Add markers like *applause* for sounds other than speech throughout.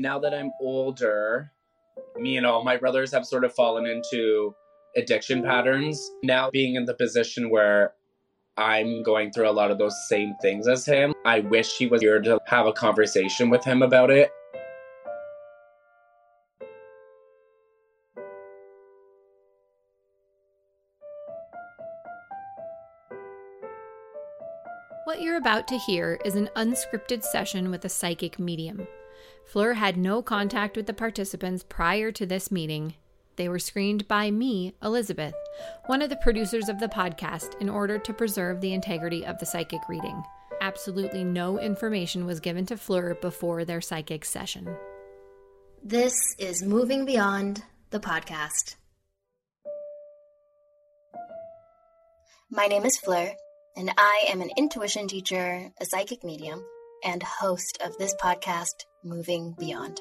Now that I'm older, me and all my brothers have sort of fallen into addiction patterns. Now being in the position where I'm going through a lot of those same things as him, I wish he was here to have a conversation with him about it. What you're about to hear is an unscripted session with a psychic medium. Fleur had no contact with the participants prior to this meeting. They were screened by me, Elizabeth, one of the producers of the podcast, in order to preserve the integrity of the psychic reading. Absolutely no information was given to Fleur before their psychic session. This is Moving Beyond the podcast. My name is Fleur, and I am an intuition teacher, a psychic medium, and host of this podcast, Moving Beyond.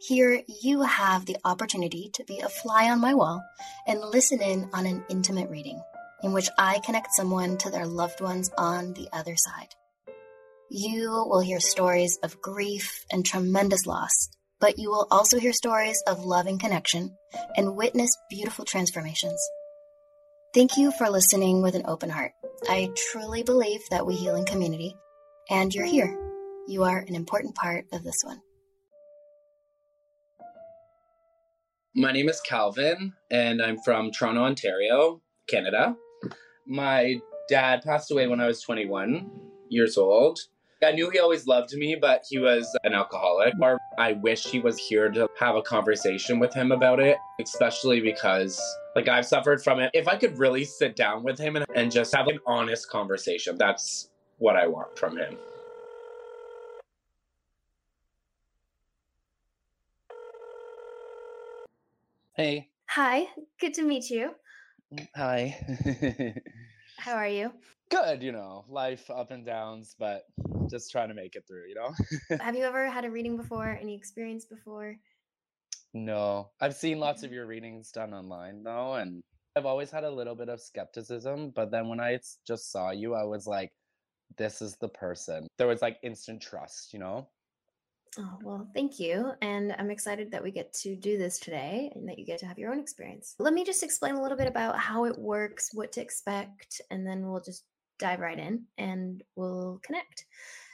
Here, you have the opportunity to be a fly on my wall and listen in on an intimate reading in which I connect someone to their loved ones on the other side. You will hear stories of grief and tremendous loss, but you will also hear stories of loving connection and witness beautiful transformations. Thank you for listening with an open heart. I truly believe that we heal in community, and you're here. You are an important part of this one. My name is Calvin, and I'm from Toronto, Ontario, Canada. My dad passed away when I was 21 years old. I knew he always loved me, but he was an alcoholic. Or I wish he was here to have a conversation with him about it, especially because like I've suffered from it. If I could really sit down with him and, and just have an honest conversation, that's what I want from him. Hey. Hi, good to meet you. Mm, hi. *laughs* How are you? Good, you know, life up and downs, but just trying to make it through, you know? *laughs* Have you ever had a reading before? Any experience before? no. I've seen lots mm-hmm. of your readings done online though, and I've always had a little bit of skepticism, but then when I just saw you, I was like, this is the person. There was like instant trust, you know? Oh, well, thank you. And I'm excited that we get to do this today and that you get to have your own experience. Let me just explain a little bit about how it works, what to expect, and then we'll just dive right in and we'll connect.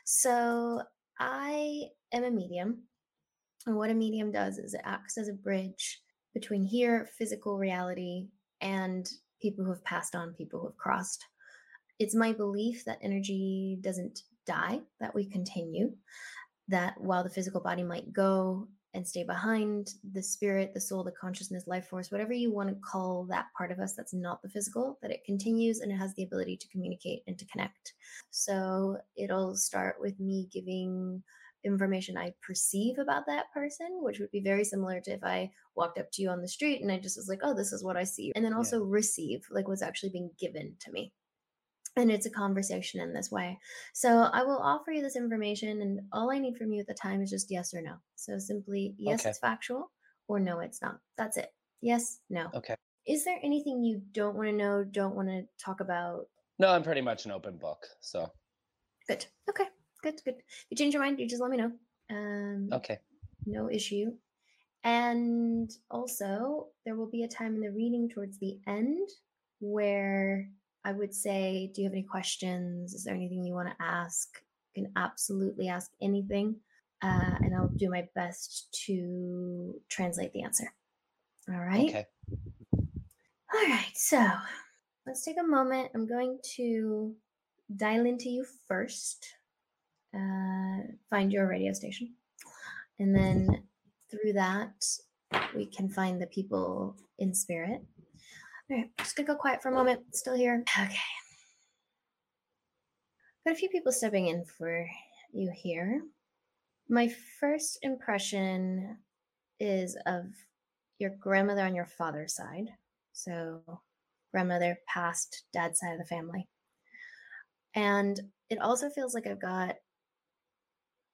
So, I am a medium. And what a medium does is it acts as a bridge between here, physical reality, and people who have passed on, people who have crossed. It's my belief that energy doesn't die, that we continue that while the physical body might go and stay behind, the spirit, the soul, the consciousness, life force, whatever you want to call that part of us that's not the physical, that it continues and it has the ability to communicate and to connect. So it'll start with me giving information I perceive about that person, which would be very similar to if I walked up to you on the street and I just was like, oh, this is what I see. And then also receive, like what's actually being given to me and it's a conversation in this way. So I will offer you this information, and all I need from you at the time is just yes or no. So simply, yes, Okay. it's factual, or no, it's not. That's it. Yes, no. Okay. Is there anything you don't want to know, don't want to talk about? No, I'm pretty much an open book. So, Good. Okay. Good. Good. If you change your mind, you just let me know. Um, okay. no issue. And also, there will be a time in the reading towards the end where I would say, Do you have any questions? Is there anything you want to ask? You can absolutely ask anything. Uh, and I'll do my best to translate the answer. All right. Okay. All right. So let's take a moment. I'm going to dial into you first, uh, find your radio station. And then through that, we can find the people in spirit. All right, just gonna go quiet for a moment. Still here. Okay. Got a few people stepping in for you here. My first impression is of your grandmother on your father's side. So, grandmother passed, dad's side of the family. And it also feels like I've got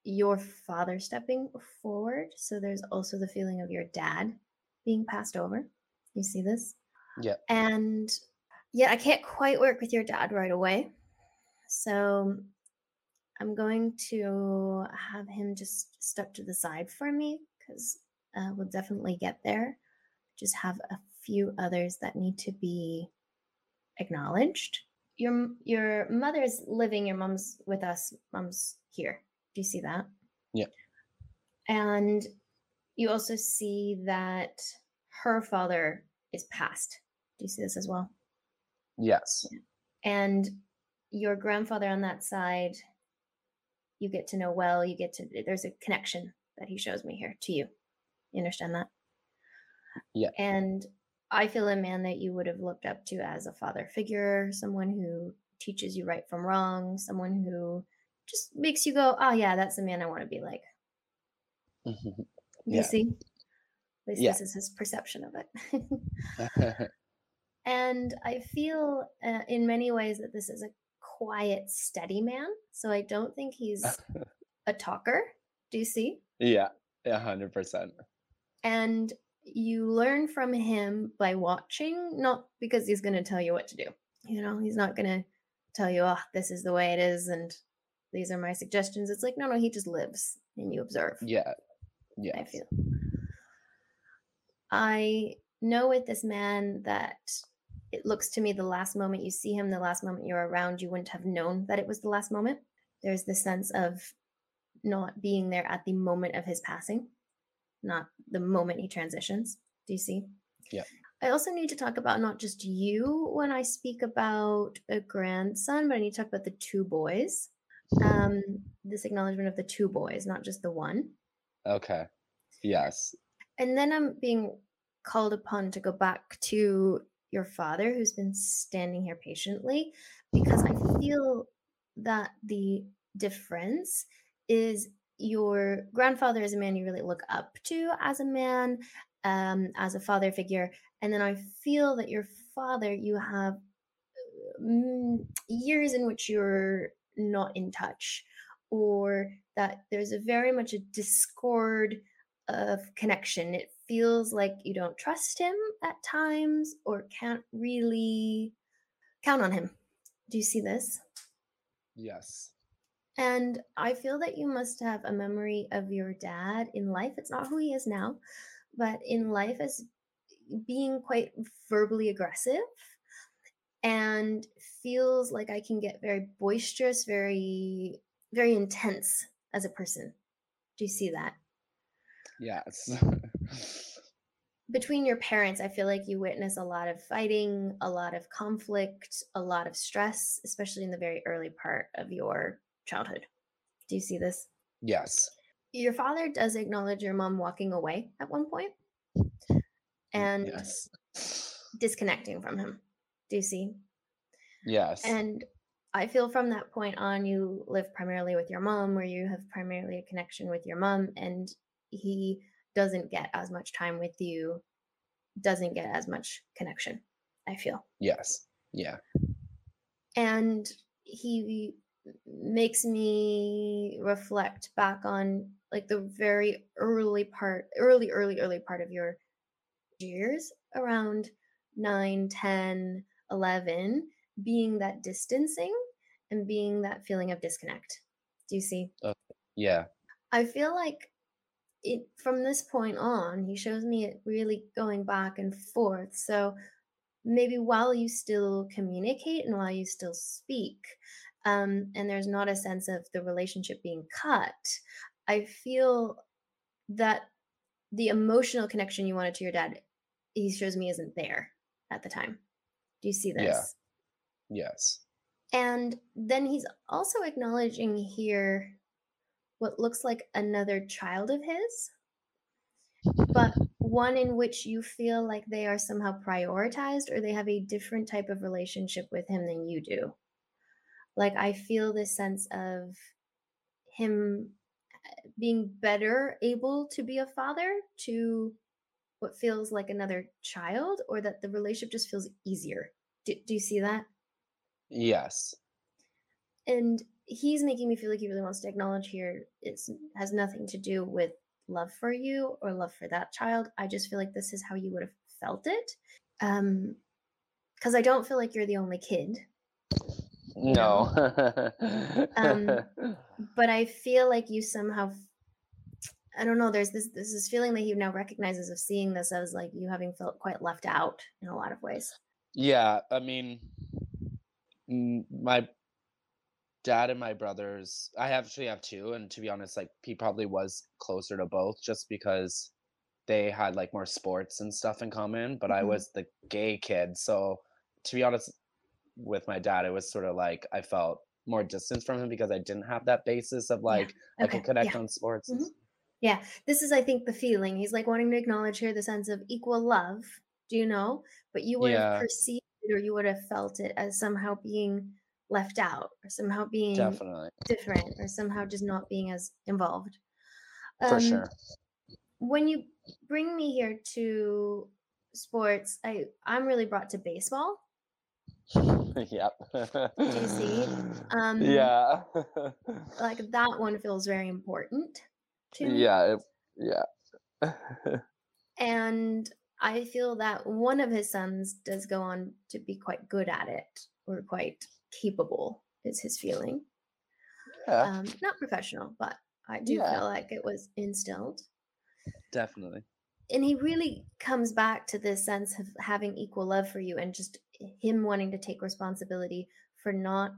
your father stepping forward. So there's also the feeling of your dad being passed over. You see this? Yeah. And yeah, I can't quite work with your dad right away. So I'm going to have him just step to the side for me because uh, we'll definitely get there. Just have a few others that need to be acknowledged. Your your mother's living. Your mom's with us. Mom's here. Do you see that? Yeah. And you also see that her father is passed. Do you see this as well? Yes. And your grandfather on that side, you get to know well. You get to there's a connection that he shows me here to you. You understand that? Yeah. And I feel a man that you would have looked up to as a father figure, someone who teaches you right from wrong, someone who just makes you go, "Oh yeah, that's the man I want to be like." Mhm. You see? At least Yeah. this is his perception of it. *laughs* *laughs* and I feel uh, in many ways that this is a quiet, steady man. So I don't think he's *laughs* a talker. Do you see? yeah. A hundred percent. And you learn from him by watching, not because he's going to tell you what to do. You know, he's not going to tell you, oh, this is the way it is and these are my suggestions. It's like, no, no, he just lives and you observe. Yeah. Yeah. I feel. I know with this man that it looks to me the last moment you see him, the last moment you're around, you wouldn't have known that it was the last moment. There's the sense of not being there at the moment of his passing, not the moment he transitions. Do you see? Yeah. I also need to talk about not just you when I speak about a grandson, but I need to talk about the two boys. Um, this acknowledgement of the two boys, not just the one. Okay. Yes. And then I'm being called upon to go back to your father, who's been standing here patiently, because I feel that the difference is your grandfather is a man you really look up to as a man, um, as a father figure. And then I feel that your father, you have mm, years in which you're not in touch, or that there's a very much a discord of connection. It feels like you don't trust him at times or can't really count on him. Do you see this? Yes. And I feel that you must have a memory of your dad in life. It's not who he is now, but in life as being quite verbally aggressive and feels like I can get very boisterous, very, very intense as a person. Do you see that? Yes. *laughs* between your parents, I feel like you witness a lot of fighting, a lot of conflict, a lot of stress, especially in the very early part of your childhood. Do you see this? yes. Your father does acknowledge your mom walking away at one point and yes. disconnecting from him. Do you see? Yes. And I feel from that point on, you live primarily with your mom, where you have primarily a connection with your mom, and he doesn't get as much time with you, doesn't get as much connection, I feel. yes. Yeah. And he makes me reflect back on like the very early part, early, early, early part of your years around 9, 10, 11, being that distancing and being that feeling of disconnect. Do you see? Uh, yeah. I feel like it from this point on, he shows me it really going back and forth. So maybe while you still communicate and while you still speak, um, and there's not a sense of the relationship being cut, I feel that the emotional connection you wanted to your dad, he shows me isn't there at the time. Do you see this? Yeah. Yes. And then he's also acknowledging here what looks like another child of his, but one in which you feel like they are somehow prioritized or they have a different type of relationship with him than you do. Like, I feel this sense of him uh, being better able to be a father to what feels like another child, or that the relationship just feels easier. Do, do you see that? Yes. and he's making me feel like he really wants to acknowledge here it has nothing to do with love for you or love for that child i just feel like this is how you would have felt it um because i don't feel like you're the only kid No. Um, *laughs* but I feel like you somehow I don't know, there's this there's this feeling that he now recognizes of seeing this as like you having felt quite left out in a lot of ways. yeah, I mean, my dad and my brothers, I actually have two, and to be honest, like he probably was closer to both just because they had like more sports and stuff in common, but I Mhm. was the gay kid. So to be honest, with my dad, it was sort of like I felt more distance from him because I didn't have that basis of like I Okay, could connect yeah. on sports. Mhm. Yeah, this is, I think, the feeling. He's like wanting to acknowledge here the sense of equal love. Do you know? But you would have perceived it or you would have felt it as somehow being left out or somehow being Definitely. different or somehow just not being as involved. For Um, sure. When you bring me here to sports, I I'm really brought to baseball. *laughs* yep. Do you see? Um, yeah. Like that one feels very important to me. yeah. It, yeah. *laughs* And I feel that one of his sons does go on to be quite good at it or quite capable, is his feeling. yeah. Um, not professional, but I do Yeah. feel like it was instilled. Definitely. And he really comes back to this sense of having equal love for you and just him wanting to take responsibility for not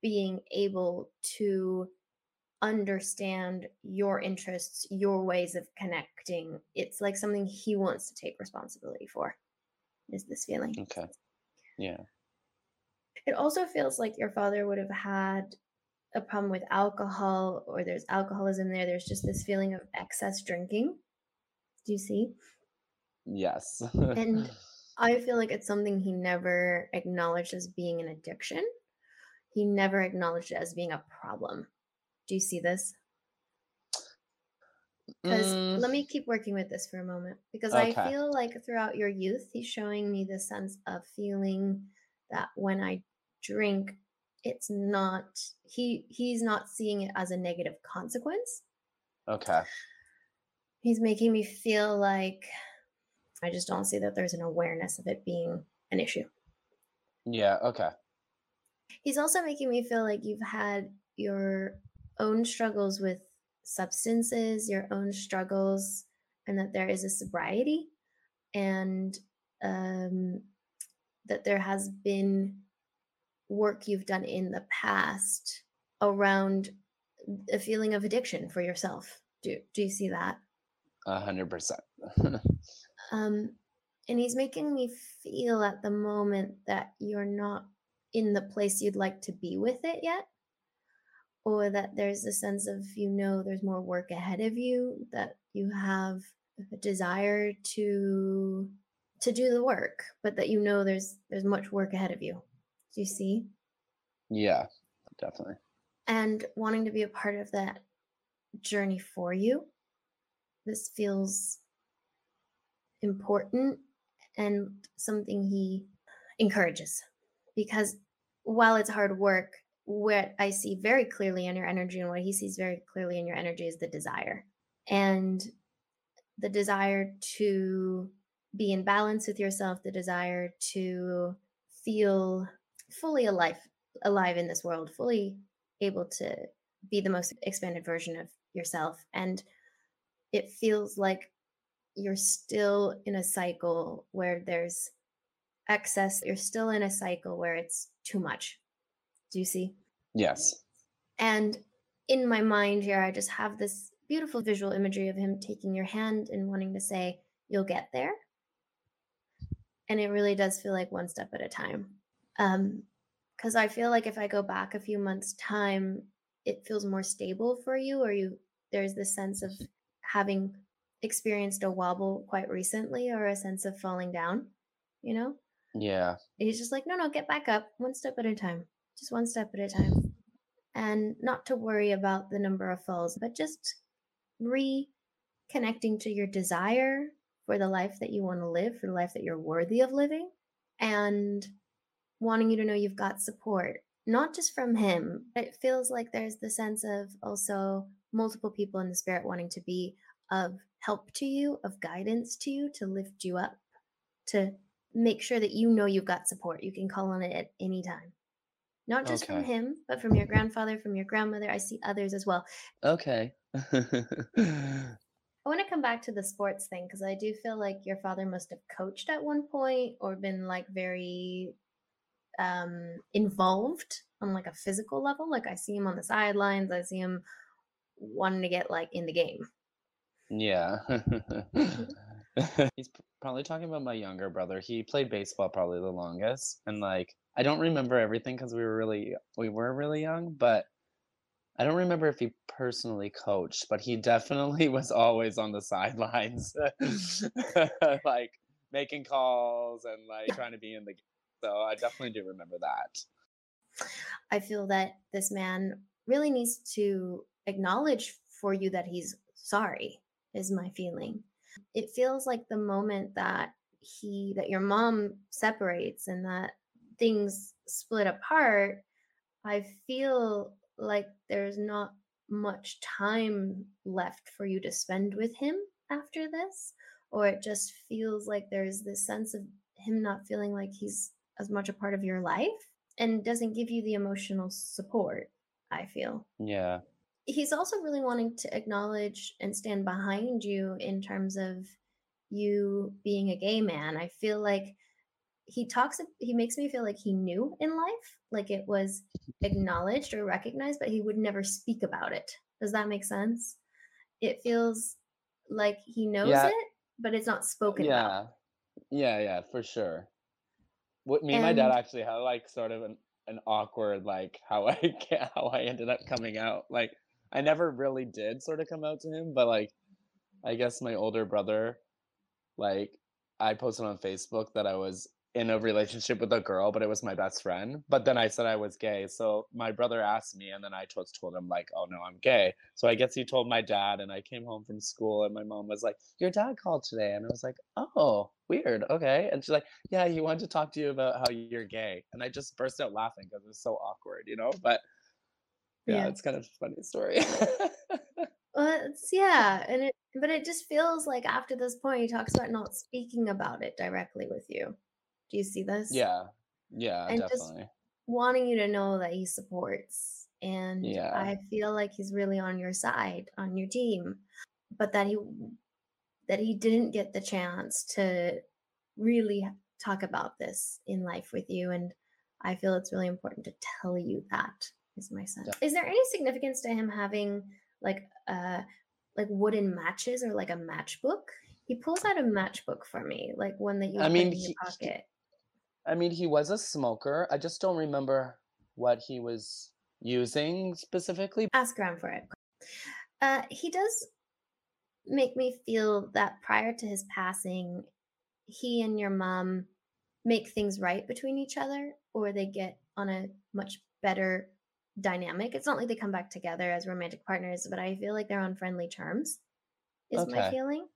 being able to understand your interests, your ways of connecting. It's like something he wants to take responsibility for, is this feeling. Okay. Yeah. It also feels like your father would have had a problem with alcohol, or there's alcoholism there. There's just this feeling of excess drinking. Do you see? Yes. And *laughs* I feel like it's something he never acknowledged as being an addiction. He never acknowledged it as being a problem. Do you see this? Because Mm, let me keep working with this for a moment. Because Okay. I feel like throughout your youth, he's showing me the sense of feeling that when I drink, it's not he he's not seeing it as a negative consequence. okay. He's making me feel like I just don't see that there's an awareness of it being an issue. Yeah. Okay. He's also making me feel like you've had your own struggles with substances, your own struggles, and that there is a sobriety, and um, that there has been work you've done in the past around a feeling of addiction for yourself. Do, do you see that? A hundred percent. Um, and he's making me feel at the moment that you're not in the place you'd like to be with it yet, or that there's a sense of you know there's more work ahead of you, that you have a desire to to do the work, but that you know there's there's much work ahead of you. Do you see? Yeah. Definitely. and wanting to be a part of that journey for you. This feels important and something he encourages because while it's hard work, what I see very clearly in your energy and what he sees very clearly in your energy is the desire and the desire to be in balance with yourself, the desire to feel fully alive alive in this world, fully able to be the most expanded version of yourself. And it feels like you're still in a cycle where there's excess. You're still in a cycle where it's too much. Do you see? Yes. And in my mind here, I just have this beautiful visual imagery of him taking your hand and wanting to say, You'll get there. And it really does feel like one step at a time. Um, because I feel like if I go back a few months' time, it feels more stable for you, or you there's this sense of having experienced a wobble quite recently, or a sense of falling down, you know? Yeah. He's just like, no, no, get back up one step at a time, just one step at a time. And not to worry about the number of falls, but just reconnecting to your desire for the life that you want to live, for the life that you're worthy of living, and wanting you to know you've got support, not just from him. It feels like there's the sense of also multiple people in the spirit wanting to be of help to you, of guidance to you, to lift you up, to make sure that you know you've got support. You can call on it at any time. Not just from him, but from your grandfather, from your grandmother. I see others as well. Okay. *laughs* I want to come back to the sports thing because I do feel like your father must have coached at one point or been like very um involved on like a physical level. Like I see him on the sidelines, I see him wanting to get like in the game. Yeah. *laughs* He's probably talking about my younger brother. He played baseball probably the longest. And like I don't remember everything because we were really we were really young, but I don't remember if he personally coached, but he definitely *laughs* was always on the sidelines. *laughs* like making calls and like trying to be in the game. So I definitely do remember that. I feel that this man really needs to acknowledge for you that he's sorry, is my feeling. It feels like the moment that he, that your mom separates and that things split apart, I feel like there's not much time left for you to spend with him after this. Or it just feels like there's this sense of him not feeling like he's as much a part of your life and doesn't give you the emotional support, I feel. Yeah. He's also really wanting to acknowledge and stand behind you in terms of you being a gay man. I feel like he talks he makes me feel like he knew in life, like it was acknowledged or recognized, but he would never speak about it. Does that make sense? It feels like he knows Yeah. it, but it's not spoken about. Yeah. Yeah, yeah, for sure. What me and my dad actually had like sort of an, an awkward like how *laughs* I how I ended up coming out. Like I never really did sort of come out to him, but like I guess my older brother like I posted on Facebook that I was in a relationship with a girl, but it was my best friend. But then I said I was gay. So my brother asked me, and then I just told him, like, oh no, I'm gay. So I guess he told my dad, and I came home from school, and my mom was like, your dad called today. And I was like, oh, weird. Okay. And she's like, yeah, he wanted to talk to you about how you're gay. And I just burst out laughing because it was so awkward, you know? But yeah, Yeah. it's kind of a funny story. *laughs* Well, it's yeah, and it but it just feels like after this point he talks about not speaking about it directly with you. Do you see this? yeah. Yeah, And just- definitely. Wanting you to know that he supports. And Yeah. I feel like he's really on your side, on your team. But that he that he didn't get the chance to really talk about this in life with you. And I feel it's really important to tell you that is my sense. Is there any significance to him having like uh like wooden matches or like a matchbook? He pulls out a matchbook for me, like one that you I put mean, in your he- he- pocket. I mean, he was a smoker. I just don't remember what he was using specifically. ask around for it. Uh, he does make me feel that prior to his passing, he and your mom make things right between each other, or they get on a much better dynamic. It's not like they come back together as romantic partners, but I feel like they're on friendly terms, is my feeling.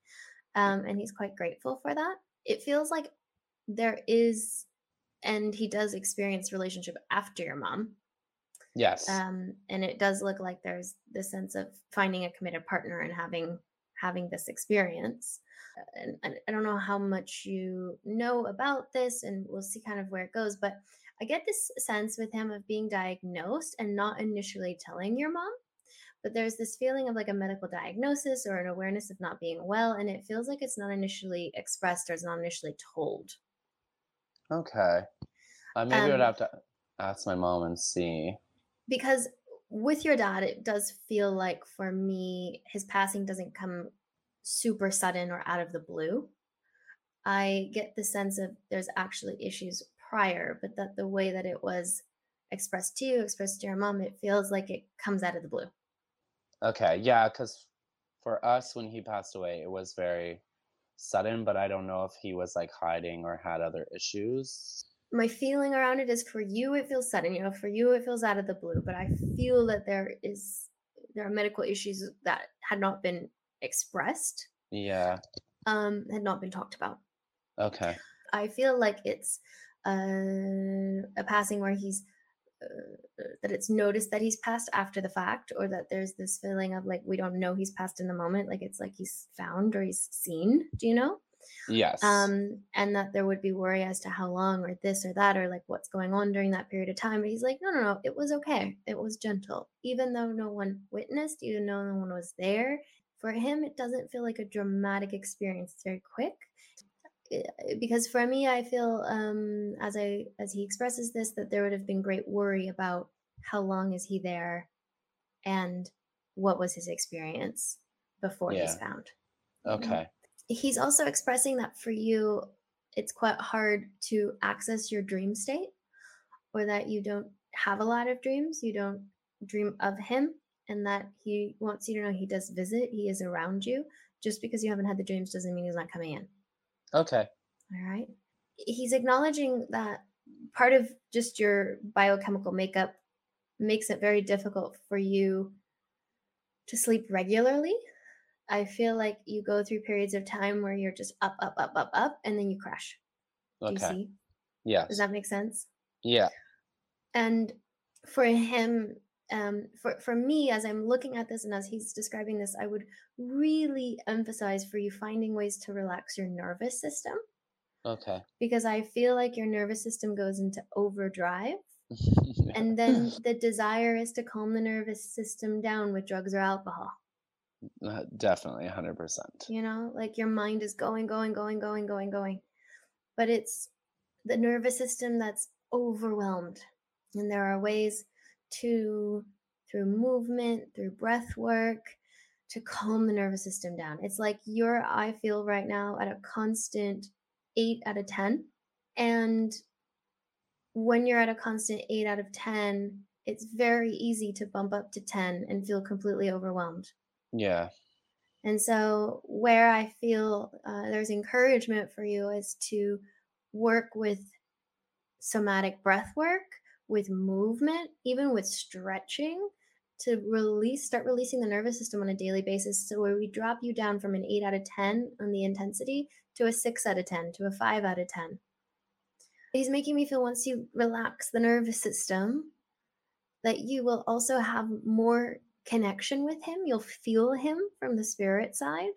Um, and he's quite grateful for that. It feels like there is, and he does experience relationship after your mom Yes. um, and it does look like there's this sense of finding a committed partner and having having this experience and, and i don't know how much you know about this and we'll see kind of where it goes but i get this sense with him of being diagnosed and not initially telling your mom but there's this feeling of like a medical diagnosis or an awareness of not being well and it feels like it's not initially expressed or it's not initially told okay. Uh, maybe I would um, have to ask my mom and see. because with your dad it does feel like for me his passing doesn't come super sudden or out of the blue i get the sense of there's actually issues prior but that the way that it was expressed to you expressed to your mom it feels like it comes out of the blue Okay. Yeah, because for us, when he passed away, it was very sudden, but I don't know if he was like hiding or had other issues. My feeling around it is for you it feels sudden you know for you it feels out of the blue but i feel that there is there are medical issues that had not been expressed Yeah. um had not been talked about Okay. I feel like it's uh, a passing where he's uh, that it's noticed that he's passed after the fact, or that there's this feeling of like we don't know he's passed in the moment, like it's like he's found or he's seen. Do you know? Yes. um, and that there would be worry as to how long or this or that or like what's going on during that period of time. But he's like, no, no, no, it was okay. It was gentle, even though no one witnessed, even though no one was there. For him, it doesn't feel like a dramatic experience. It's very quick. Eh, Because for me, I feel um, as I as he expresses this that there would have been great worry about how long is he there, and what was his experience before he's Yeah. found. Mhm okay. He's also expressing that for you it's quite hard to access your dream state or that you don't have a lot of dreams you don't dream of him and that he wants you to know he does visit he is around you. Just because you haven't had the dreams doesn't mean he's not coming in. Okay. all right. He's acknowledging that part of just your biochemical makeup makes it very difficult for you to sleep regularly I feel like you go through periods of time where you're just up, up, up, up, up, and then you crash. Do you Okay. see? Yes. Does that make sense? yeah. And for him, um, for for me, as I'm looking at this and as he's describing this, I would really emphasize for you finding ways to relax your nervous system Okay. because I feel like your nervous system goes into overdrive, *laughs* and then the desire is to calm the nervous system down with drugs or alcohol. Uh, Definitely, hundred percent. you know like your mind is going going going going going going. But it's the nervous system that's overwhelmed. And there are ways to through movement through breath work to calm the nervous system down. It's like you're i feel right now at a constant 8 out of 10 and when you're at a constant 8 out of 10 it's very easy to bump up to 10 and feel completely overwhelmed Yeah. and so, where I feel uh, there's encouragement for you is to work with somatic breath work, with movement, even with stretching to release, start releasing the nervous system on a daily basis. So, where we drop you down from an 8 out of 10 on the intensity to a 6 out of 10 to a 5 out of 10. He's making me feel once you relax the nervous system, that you will also have more connection with him. You'll feel him from the spirit side.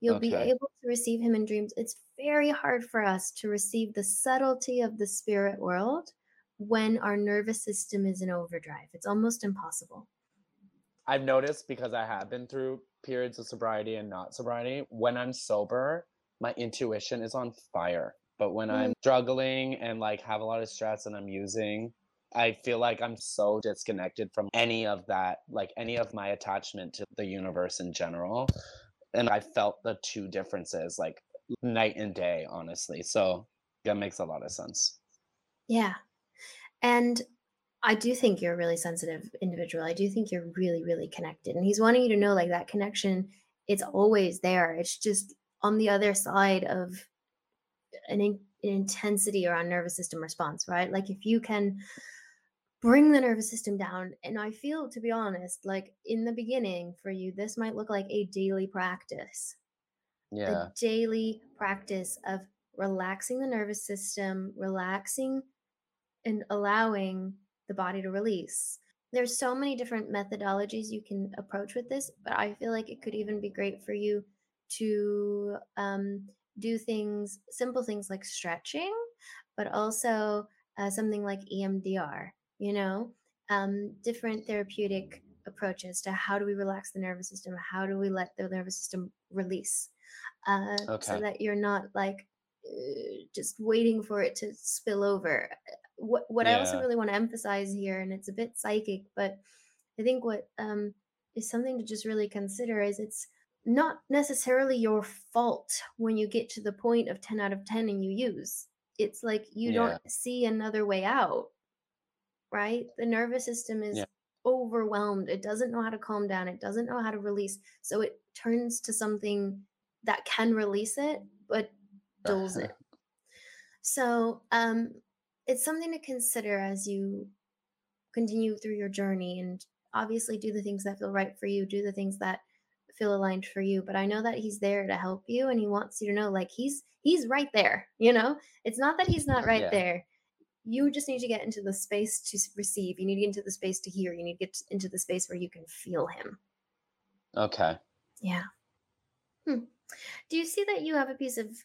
You'll be able to receive him in dreams. It's very hard for us to receive the subtlety of the spirit world when our nervous system is in overdrive. It's almost impossible. I've noticed because I have been through periods of sobriety and not sobriety. When I'm sober, my intuition is on fire. But when Mm. I'm struggling and like have a lot of stress and I'm using, I feel like I'm so disconnected from any of that, like any of my attachment to the universe in general. And I felt the two differences like night and day, honestly. So that makes a lot of sense. Yeah. And I do think you're a really sensitive individual. I do think you're really, really connected. And he's wanting you to know like that connection, it's always there. It's just on the other side of an, in- an intensity nervous system response, right? Like if you can bring the nervous system down, and I feel, to be honest, like in the beginning for you, this might look like a daily practice Yeah. a daily practice of relaxing the nervous system, relaxing and allowing the body to release. There's so many different methodologies you can approach with this, but I feel like it could even be great for you to um, do things, simple things like stretching, but also uh, something like EMDR, you know, um, different therapeutic approaches to how do we relax the nervous system? How do we let the nervous system release? uh, so that you're not like uh, just waiting for it to spill over. What what I also really want to emphasize here, and it's a bit psychic, but I think what um, is something to just really consider is it's not necessarily your fault when you get to the point of 10 out of 10 and you use. It's like you Yeah. don't see another way out, right? The nervous system is Yeah. overwhelmed. It doesn't know how to calm down. It doesn't know how to release. So it turns to something that can release it, but dulls it. So um, it's something to consider as you continue through your journey and obviously do the things that feel right for you, do the things that feel aligned for you. But I know that he's there to help you and he wants you to know like he's he's right there, you know? It's not that he's not right Yeah. there. You just need to get into the space to receive. You need to get into the space to hear. You need to get into the space where you can feel him. Okay. Yeah. Do you see that you have a piece of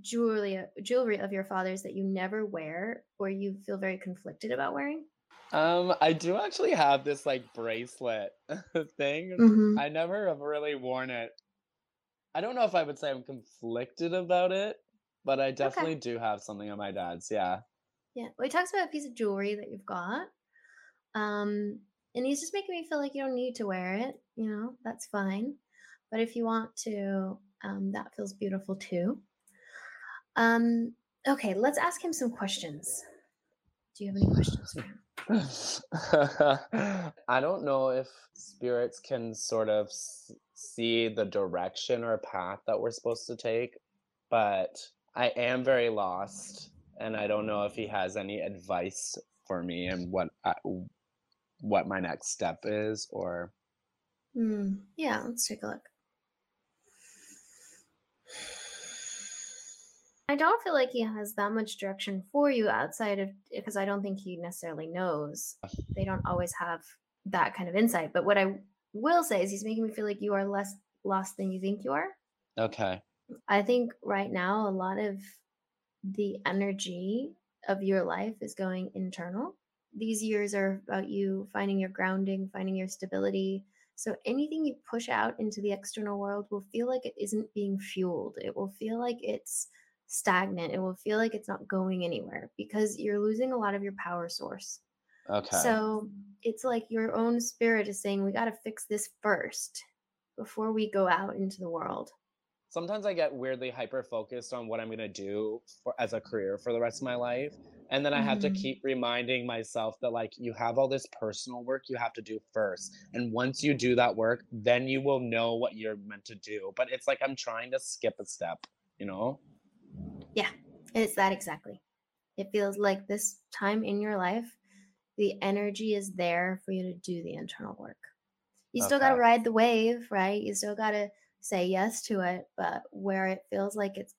jewelry jewelry of your father's that you never wear or you feel very conflicted about wearing? Um, I do actually have this like bracelet *laughs* thing. Mhm. I never have really worn it. I don't know if I would say I'm conflicted about it, but I definitely do have something of my dad's. Yeah. Yeah. Well, he talks about a piece of jewelry that you've got. Um, and he's just making me feel like you don't need to wear it. You know, that's fine. But if you want to, um, that feels beautiful too. Um, okay, let's ask him some questions. Do you have any questions for him? *laughs* I don't know if spirits can sort of s- see the direction or path that we're supposed to take, but I am very lost, and I don't know if he has any advice for me and what I, what my next step is, or Hmm. Yeah, let's take a look. I don't feel like he has that much direction for you outside of because I don't think he necessarily knows. They don't always have that kind of insight. But what I will say is he's making me feel like you are less lost than you think you are. okay, I think right now a lot of the energy of your life is going internal. These years are about you finding your grounding, finding your stability. So anything you push out into the external world will feel like it isn't being fueled. It will feel like it's stagnant. It will feel like it's not going anywhere because you're losing a lot of your power source. okay, So it's like your own spirit is saying, we got to fix this first before we go out into the world. Sometimes I get weirdly hyper focused on what I'm gonna do for as a career for the rest of my life. And then I have to Mhm. keep reminding myself that like you have all this personal work you have to do first. And once you do that work, then you will know what you're meant to do. But it's like I'm trying to skip a step, you know? Yeah, it's that exactly. It feels like this time in your life, the energy is there for you to do the internal work. You still got to ride the wave, right? You still got to say yes to it. But where it feels like it's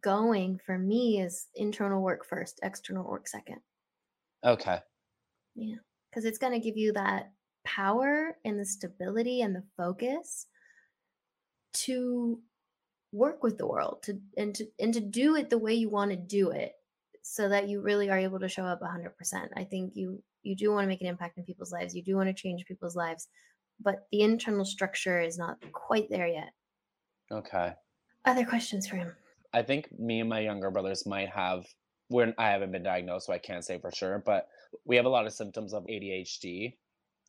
going for me is internal work first, external work second. Okay. Yeah. Because it's going to give you that power and the stability and the focus to work with the world to and to and to do it the way you want to do it so that you really are able to show up 100% i think you you do want to make an impact in people's lives you do want to change people's lives but the internal structure is not quite there yet Okay. other questions for him I think me and my younger brothers might have when I haven't been diagnosed, so I can't say for sure, but we have a lot of symptoms of ADHD.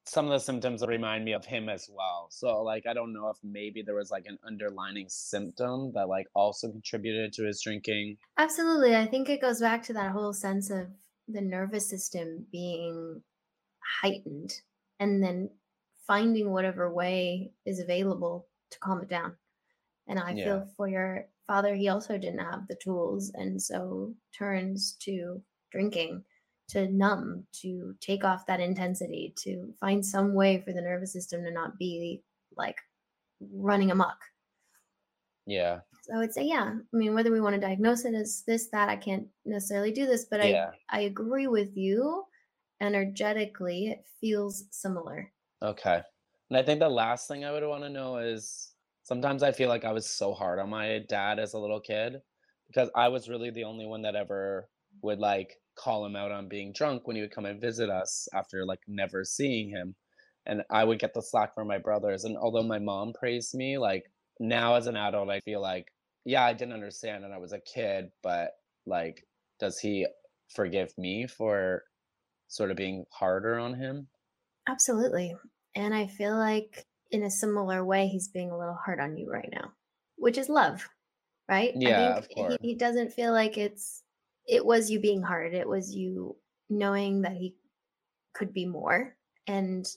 Some of the symptoms remind me of him as well. So like I don't know if maybe there was like an underlining symptom that like also contributed to his drinking. absolutely i think it goes back to that whole sense of the nervous system being heightened and then finding whatever way is available to calm it down and i Yeah. feel for your father he also didn't have the tools and so turns to drinking to numb to take off that intensity to find some way for the nervous system to not be like running amok Yeah. so I would say, yeah. I mean, whether we want to diagnose it as this, that, I can't necessarily do this, but Yeah. I I agree with you. Energetically, it feels similar. Okay. And I think the last thing I would want to know is sometimes I feel like I was so hard on my dad as a little kid because I was really the only one that ever would like call him out on being drunk when he would come and visit us after like never seeing him. And I would get the slack from my brothers. And although my mom praised me, like now as an adult, I feel like, yeah, I didn't understand and I was a kid, but like, does he forgive me for sort of being harder on him? Absolutely. And I feel like in a similar way, he's being a little hard on you right now, which is love, right? Yeah, I of think course. He, he doesn't feel like it's, it was you being hard. It was you knowing that he could be more and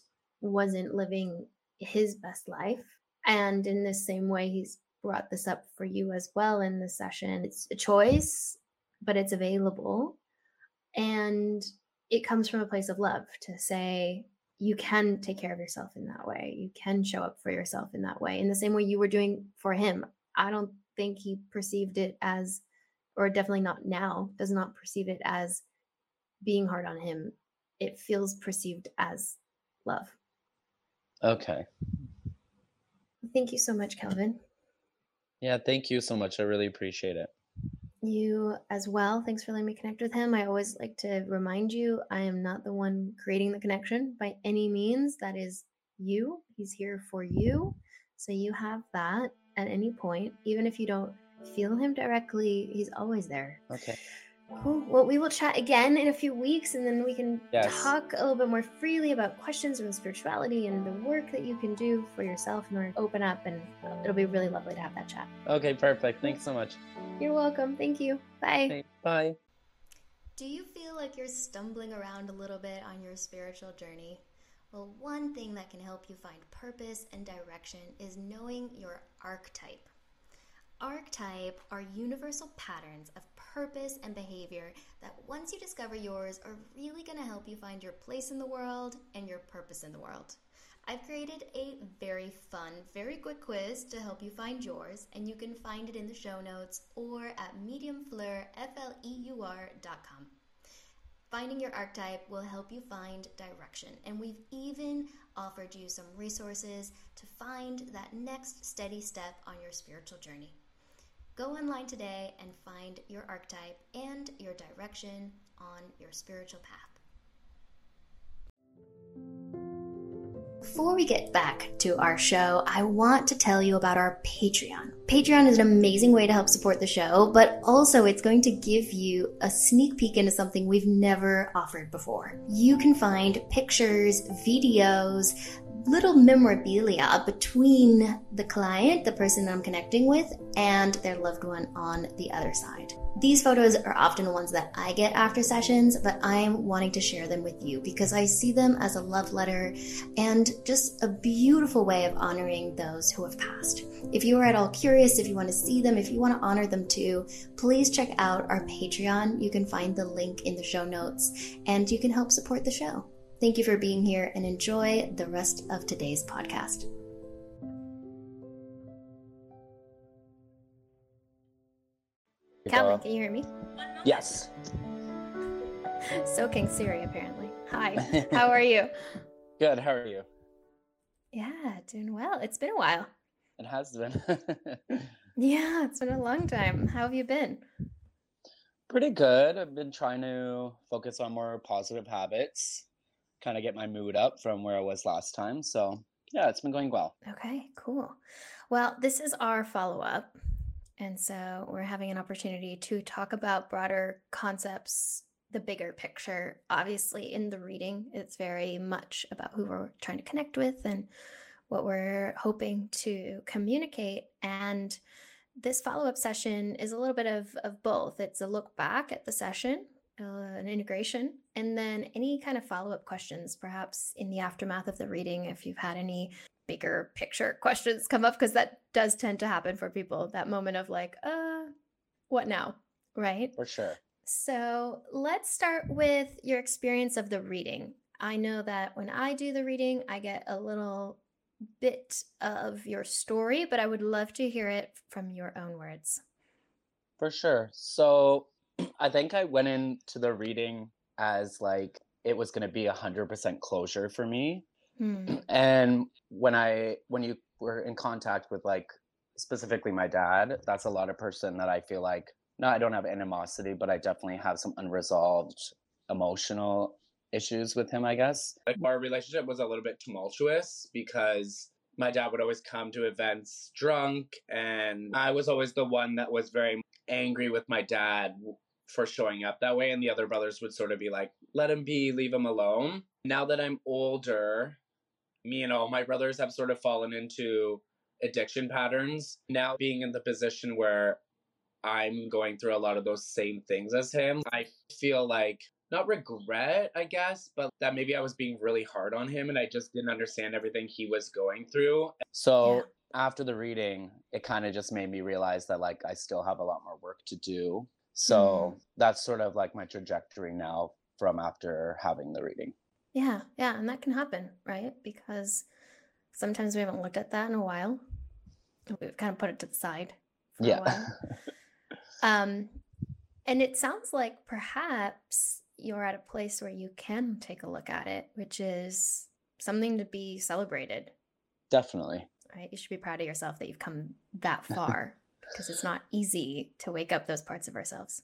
wasn't living his best life. And in the same way, he's brought this up for you as well in the session. It's a choice, but it's available. And it comes from a place of love to say, you can take care of yourself in that way. You can show up for yourself in that way. In the same way you were doing for him. I don't think he perceived it as, or definitely not now, does not perceive it as being hard on him. It feels perceived as love. Okay. Thank you so much, Kelvin. Yeah, thank you so much. I really appreciate it. You as well. Thanks for letting me connect with him. I always like to remind you I am not the one creating the connection by any means. That is you. He's here for you. So you have that at any point. Even if you don't feel him directly, he's always there. Okay. Cool. Well, we will chat again in a few weeks and then we can Yes. talk a little bit more freely about questions around spirituality and the work that you can do for yourself in order to open up. And it'll be really lovely to have that chat. Okay, perfect. Thanks so much. You're welcome. Thank you. Bye. Okay, bye. Do you feel like you're stumbling around a little bit on your spiritual journey? Well, one thing that can help you find purpose and direction is knowing your archetype. Archetype are universal patterns of purpose and behavior that once you discover yours are really going to help you find your place in the world and your purpose in the world. I've created a very fun, very quick quiz to help you find yours, and you can find it in the show notes or at mediumfleur.com. Finding your archetype will help you find direction, and we've even offered you some resources to find that next steady step on your spiritual journey. Go online today and find your archetype and your direction on your spiritual path. Before we get back to our show, I want to tell you about our Patreon. Patreon is an amazing way to help support the show, but also it's going to give you a sneak peek into something we've never offered before. You can find pictures, videos, little memorabilia between the client, the person that I'm connecting with, and their loved one on the other side. These photos are often ones that I get after sessions, but I'm wanting to share them with you because I see them as a love letter and just a beautiful way of honoring those who have passed. If you are at all curious, if you want to see them, if you want to honor them too, please check out our Patreon. You can find the link in the show notes and you can help support the show. Thank you for being here and enjoy the rest of today's podcast. Calvin, can you hear me? Yes. Soaking Siri, apparently. Hi, *laughs* how are you? Good. How are you? Yeah, doing well. It's been a while. It has been. *laughs* Yeah, it's been a long time. How have you been? Pretty good. I've been trying to focus on more positive habits, kind of get my mood up from where I was last time. So, yeah, it's been going well. Okay, cool. Well, this is our follow up. And so we're having an opportunity to talk about broader concepts, the bigger picture. Obviously, in the reading, it's very much about who we're trying to connect with and what we're hoping to communicate. And this follow up session is a little bit of, of both. It's a look back at the session, uh, an integration, and then any kind of follow up questions, perhaps in the aftermath of the reading, if you've had any bigger picture questions come up, because that does tend to happen for people that moment of like, uh, what now? Right. For sure. So let's start with your experience of the reading. I know that when I do the reading, I get a little bit of your story, but I would love to hear it from your own words. For sure. So, I think I went into the reading as like it was going to be a 100% closure for me. Hmm. *clears throat* and when i when you were in contact with like specifically my dad that's a lot of person that i feel like no i don't have animosity but i definitely have some unresolved emotional issues with him i guess Like our relationship was a little bit tumultuous because my dad would always come to events drunk, and I was always the one that was very angry with my dad for showing up that way, and the other brothers would sort of be like, "Let him be, leave him alone." Now that I'm older, me and all my brothers have sort of fallen into addiction patterns. Now being in the position where I'm going through a lot of those same things as him, I feel like not regret, I guess, but that maybe I was being really hard on him and I just didn't understand everything he was going through. so Yeah. after the reading it kind of just made me realize that like i still have a lot more work to do so that's sort of like my trajectory now from after having the reading Yeah, yeah, and that can happen, right? Because sometimes we haven't looked at that in a while. We've kind of put it to the side for a yeah. *laughs* Um, and it sounds like perhaps you're at a place where you can take a look at it, which is something to be celebrated, definitely right? You should be proud of yourself that you've come that far *laughs* because it's not easy to wake up those parts of ourselves.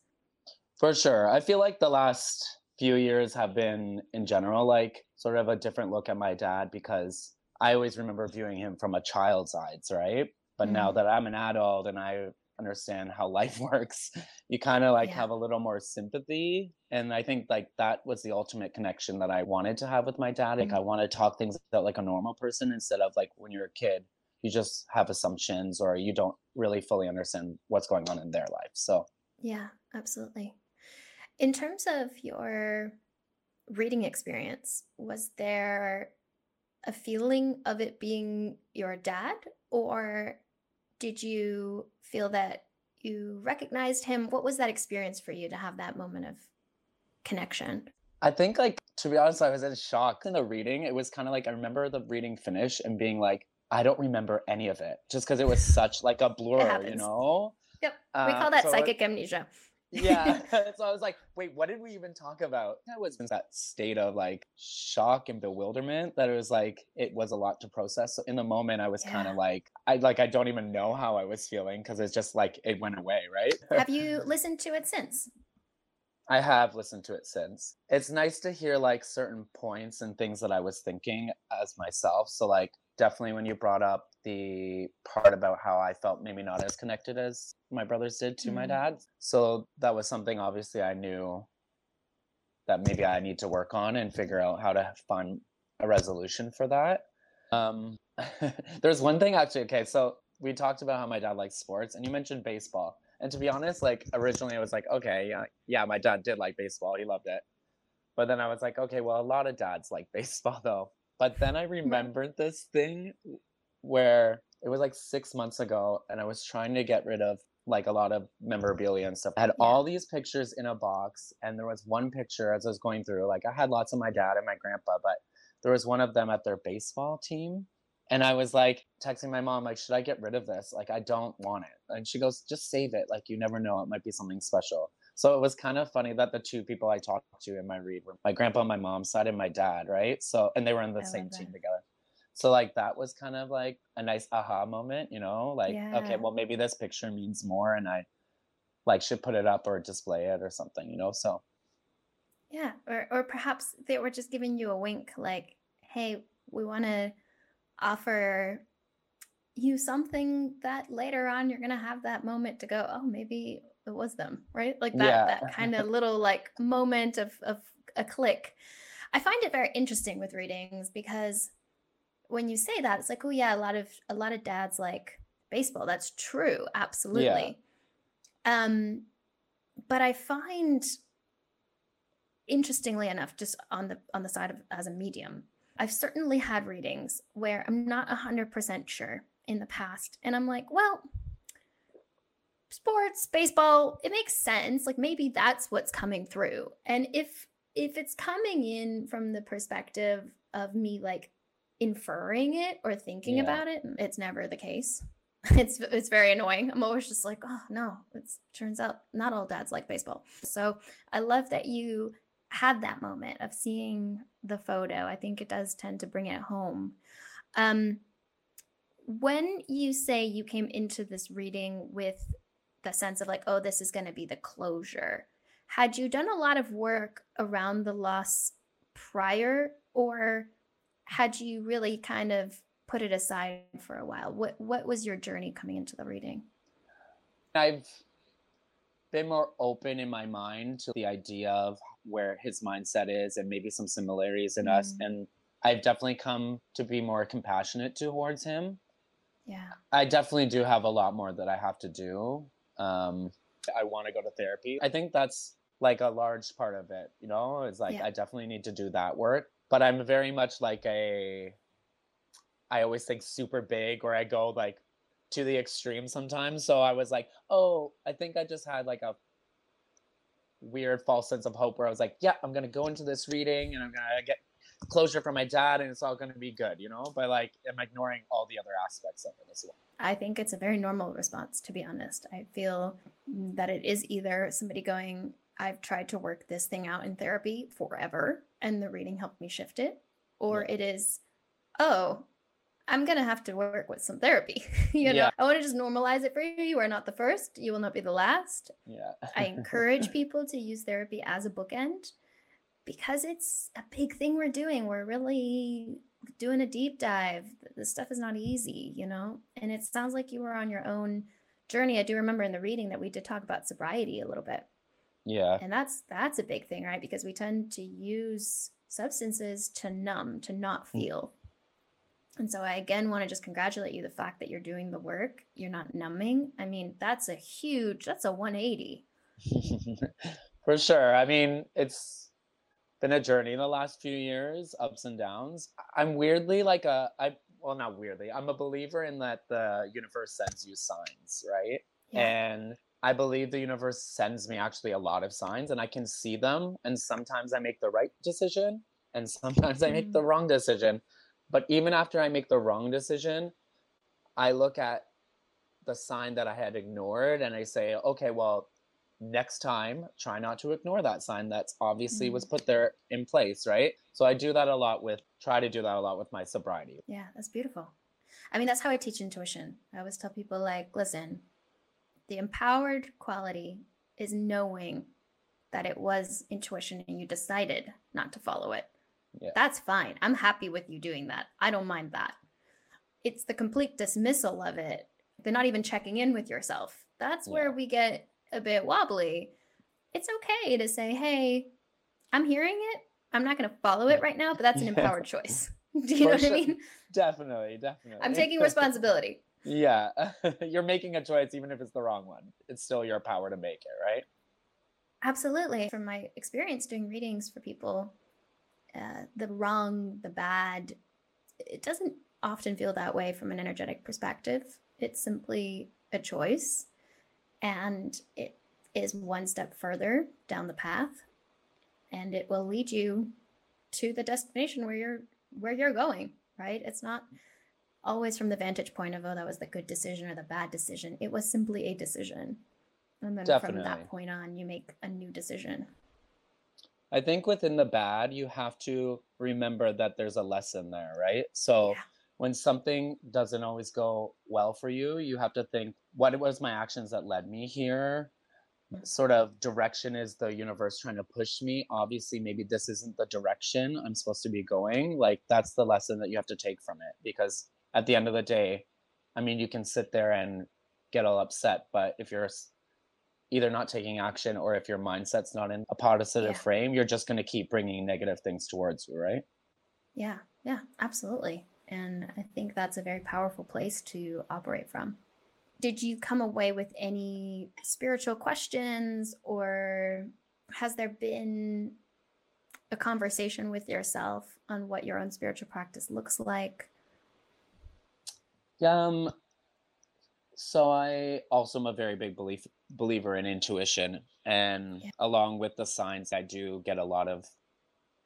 For sure. I feel like the last few years have been in general like sort of a different look at my dad because I always remember viewing him from a child's eyes, right? But now Mm. that I'm an adult and I understand how life *laughs* works, you kind of like Yeah. have a little more sympathy. And I think like that was the ultimate connection that I wanted to have with my dad. Like Mhm. I want to talk things out like a normal person instead of like when you're a kid, you just have assumptions or you don't really fully understand what's going on in their life. So Yeah, absolutely. In terms of your reading experience, was there a feeling of it being your dad, or did you feel that you recognized him? What was that experience for you to have that moment of connection? I think like to be honest, I was in shock in the reading. It was kind of like I remember the reading finish and being like, I don't remember any of it, just because it was such like a blur, you know? Yep, we Uh, call that so it- psychic amnesia. Yeah. *laughs* *laughs* so I was like, wait, what did we even talk about? That was in that state of like shock and bewilderment that it was like it was a lot to process. So in the moment, I was kind of like, I like I don't even know how I was feeling because it's just like it went away, right? Have you *laughs* listened to it since? I have listened to it since. It's nice to hear like certain points and things that I was thinking as myself. So like definitely when you brought up the part about how I felt maybe not as connected as my brothers did to my Mhm. dad. So that was something obviously I knew that maybe I need to work on and figure out how to find a resolution for that. Um *laughs* there's one thing actually, okay, so we talked about how my dad likes sports and you mentioned baseball. And to be honest, like originally I was like, okay, yeah, yeah, my dad did like baseball. He loved it. But then I was like, okay, well, a lot of dads like *laughs* baseball though. But then I remembered this thing where it was like six months ago and I was trying to get rid of like a lot of memorabilia and stuff. I had all these pictures in a box and there was one picture as I was going through, like I had lots of my dad and my grandpa, but there was one of them at their baseball team. And I was like texting my mom, like, should I get rid of this? Like, I don't want it. And she goes, just save it. Like, you never know. It might be something special. So it was kind of funny that the two people I talked to in my read were my grandpa on my mom's side and my dad, right? So, and they were in the I same team together. So, like, that was kind of like a nice aha moment, you know? Like, Yeah. okay, well, maybe this picture means more and I like should put it up or display it or something, you know? So, Yeah, or or perhaps they were just giving you a wink, like, "Hey, we want to offer you something that later on you're gonna have that moment to go, oh, maybe it was them, right? Like that Yeah. that kind of little like moment of of a click. I find it very interesting with readings because when you say that, it's like, oh yeah, a lot of a lot of dads like baseball. That's true, absolutely. Yeah. Um, but I find interestingly enough just on the on the side of as a medium i've certainly had readings where i'm not 100% sure in the past and i'm like well sports baseball it makes sense like maybe that's what's coming through and if if it's coming in from the perspective of me like inferring it or thinking Yeah. about it it's never the case *laughs* it's it's very annoying i'm always just like oh no it turns out not all dads like baseball so i love that you had that moment of seeing the photo. I think it does tend to bring it home. Um, when you say you came into this reading with the sense of like, oh, this is going to be the closure, had you done a lot of work around the loss prior, or had you really kind of put it aside for a while? What What was your journey coming into the reading? I've been more open in my mind to the idea of where his mindset is and maybe some similarities in us. Mm. And I've definitely come to be more compassionate towards him. Yeah. I definitely do have a lot more that I have to do. Um, I want to go to therapy. I think that's like a large part of it, you know, it's like Yeah. I definitely need to do that work. But I'm very much like a, I always think super big or I go like to the extreme sometimes. So I was like, oh, I think I just had like a weird false sense of hope where I was like, yeah, I'm going to go into this reading and I'm going to get closure from my dad and it's all going to be good, you know? But like, I'm ignoring all the other aspects of it as well. I think it's a very normal response, to be honest. I feel that it is either somebody going, I've tried to work this thing out in therapy forever, and the reading helped me shift it, or Yeah. it is, oh, I'm gonna have to work with some therapy. *laughs* you know, Yeah. I want to just normalize it for you. You are not the first. You will not be the last. Yeah. I *laughs* encourage people to use therapy as a bookend because it's a big thing we're doing. We're really doing a deep dive. This stuff is not easy, you know? And it sounds like you were on your own journey. I do remember in the reading that we did talk about sobriety a little bit. Yeah. And that's that's a big thing, right? Because we tend to use substances to numb, to not mm. feel. And so I again want to just congratulate you the fact that you're doing the work, you're not numbing. I mean, that's a huge, that's a 180. *laughs* For sure. I mean, it's been a journey in the last few years, ups and downs. I'm weirdly like a I well not weirdly. I'm a believer in that the universe sends you signs, right? And I believe the universe sends me actually a lot of signs and I can see them and sometimes I make the right decision and sometimes I make the mm-hmm. wrong decision. But even after I make the wrong decision, I look at the sign that I had ignored and I say, okay, well, next time try not to ignore that sign that's obviously was mm. put there in place, right? So I do that a lot with try to do that a lot with my sobriety. Yeah, that's beautiful. I mean, that's how I teach intuition. I always tell people, like, listen, the empowered quality is knowing that it was intuition and you decided not to follow it. Yeah. That's fine. I'm happy with you doing that. I don't mind that. It's the complete dismissal of it. They're not even checking in with yourself. That's where we get a bit wobbly. It's okay to say, hey, I'm hearing it. I'm not going to follow it right now, but that's an *laughs* Yeah. empowered choice. *laughs* Do you know For what I mean? Definitely, definitely. I'm taking responsibility. yeah. *laughs* You're making a choice even if it's the wrong one. It's still your power to make it, right? Absolutely. From my experience doing readings for people, uh, the wrong, the bad, it doesn't often feel that way from an energetic perspective. It's simply a choice and it is one step further down the path and it will lead you to the destination where you're where you're going, right? It's not always from the vantage point of oh that was the good decision or the bad decision. It was simply a decision. And then from that point on you make a new decision. I think within the bad, you have to remember that there's a lesson there, right? So Yeah. when something doesn't always go well for you, you have to think, what was my actions that led me here? Sort of direction is the universe trying to push me. Obviously, maybe this isn't the direction I'm supposed to be going. Like, that's the lesson that you have to take from it. Because at the end of the day, I mean, you can sit there and get all upset, but if you're either not taking action or if your mindset's not in a positive Yeah. frame, you're just going to keep bringing negative things towards you, right? Yeah, yeah, absolutely. And I think that's a very powerful place to operate from. Did you come away with any spiritual questions or has there been a conversation with yourself on what your own spiritual practice looks like? Um, so I also am a very big belief believer in intuition, and Yeah. along with the signs, I do get a lot of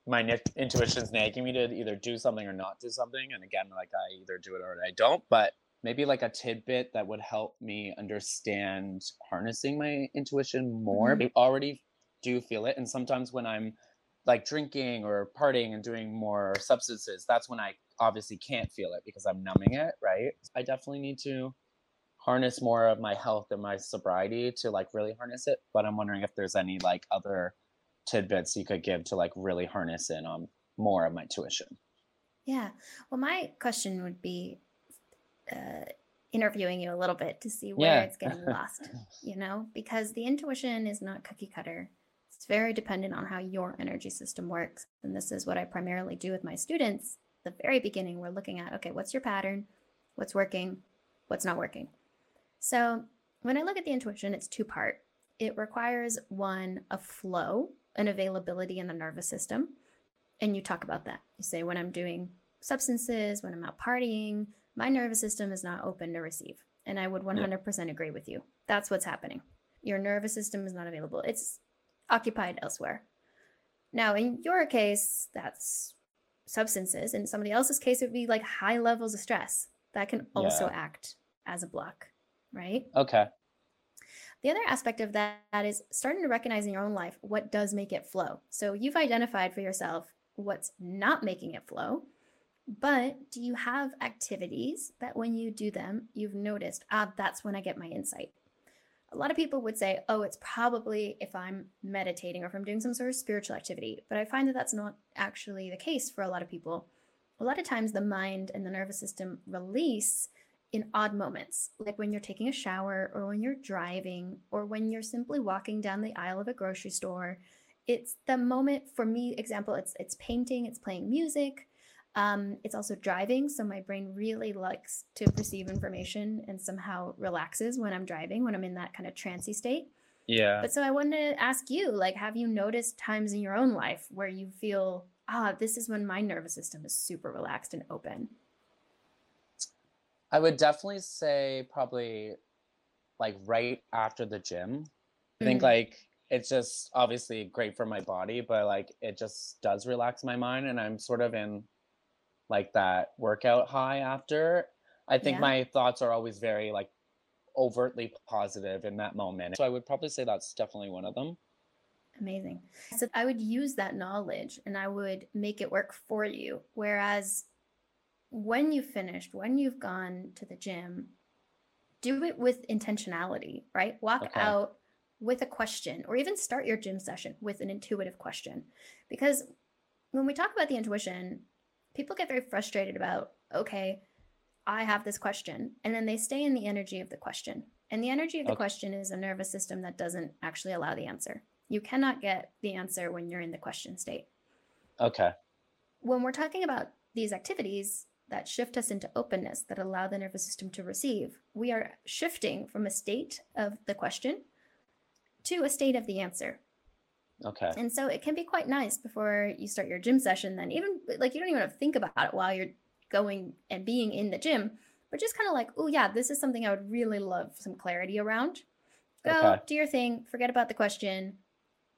my intuition's nagging me to either do something or not do something. And again, like I either do it or I don't. But maybe like a tidbit that would help me understand harnessing my intuition more. Mhm. I already do feel it, and sometimes when I'm like drinking or partying and doing more substances, that's when I obviously can't feel it because I'm numbing it, right? I definitely need to harness more of my health and my sobriety to like really harness it. But I'm wondering if there's any like other tidbits you could give to like really harness in on more of my tuition. Yeah. Well, my question would be uh, interviewing you a little bit to see where Yeah. it's getting *laughs* lost, you know, because the intuition is not cookie cutter. It's very dependent on how your energy system works. And this is what I primarily do with my students. The very beginning, we're looking at okay, what's your pattern? What's working? What's not working? So when I look at the intuition, it's two part. It requires one, a flow, an availability in the nervous system. And you talk about that. You say, when I'm doing substances, when I'm out partying, my nervous system is not open to receive. And I would 100% agree with you. That's what's happening. Your nervous system is not available, it's occupied elsewhere. Now, in your case, that's substances. In somebody else's case, it would be like high levels of stress that can also Yeah. act as a block, right? Okay. The other aspect of that, that is starting to recognize in your own life what does make it flow. So you've identified for yourself what's not making it flow. But do you have activities that when you do them, you've noticed, ah, that's when I get my insight? A lot of people would say, oh, it's probably if I'm meditating or if I'm doing some sort of spiritual activity. But I find that that's not actually the case for a lot of people. A lot of times the mind and the nervous system release in odd moments, like when you're taking a shower or when you're driving or when you're simply walking down the aisle of a grocery store. It's the moment for me, example, it's it's painting, it's playing music, um, it's also driving, so my brain really likes to receive information and somehow relaxes when I'm driving, when I'm in that kind of trancy state. Yeah. But so I wanted to ask you, like, have you noticed times in your own life where you feel, ah, this is when my nervous system is super relaxed and open? I would definitely say probably like right after the gym. I think Mm. like it's just obviously great for my body, but like it just does relax my mind and I'm sort of in like that workout high after. I think Yeah. my thoughts are always very like overtly positive in that moment. So I would probably say that's definitely one of them. Amazing. So I would use that knowledge and I would make it work for you. Whereas when you've finished, when you've gone to the gym, do it with intentionality, right? Walk Okay. out with a question or even start your gym session with an intuitive question. Because when we talk about the intuition, people get very frustrated about, okay, I have this question. And then they stay in the energy of the question. And the energy of the Okay. question is a nervous system that doesn't actually allow the answer. You cannot get the answer when you're in the question state. Okay. When we're talking about these activities that shift us into openness, that allow the nervous system to receive, we are shifting from a state of the question to a state of the answer. Okay. And so it can be quite nice before you start your gym session, then even like you don't even have to think about it while you're going and being in the gym, but just kind of like, oh, yeah, this is something I would really love some clarity around. Go Okay. do your thing, forget about the question.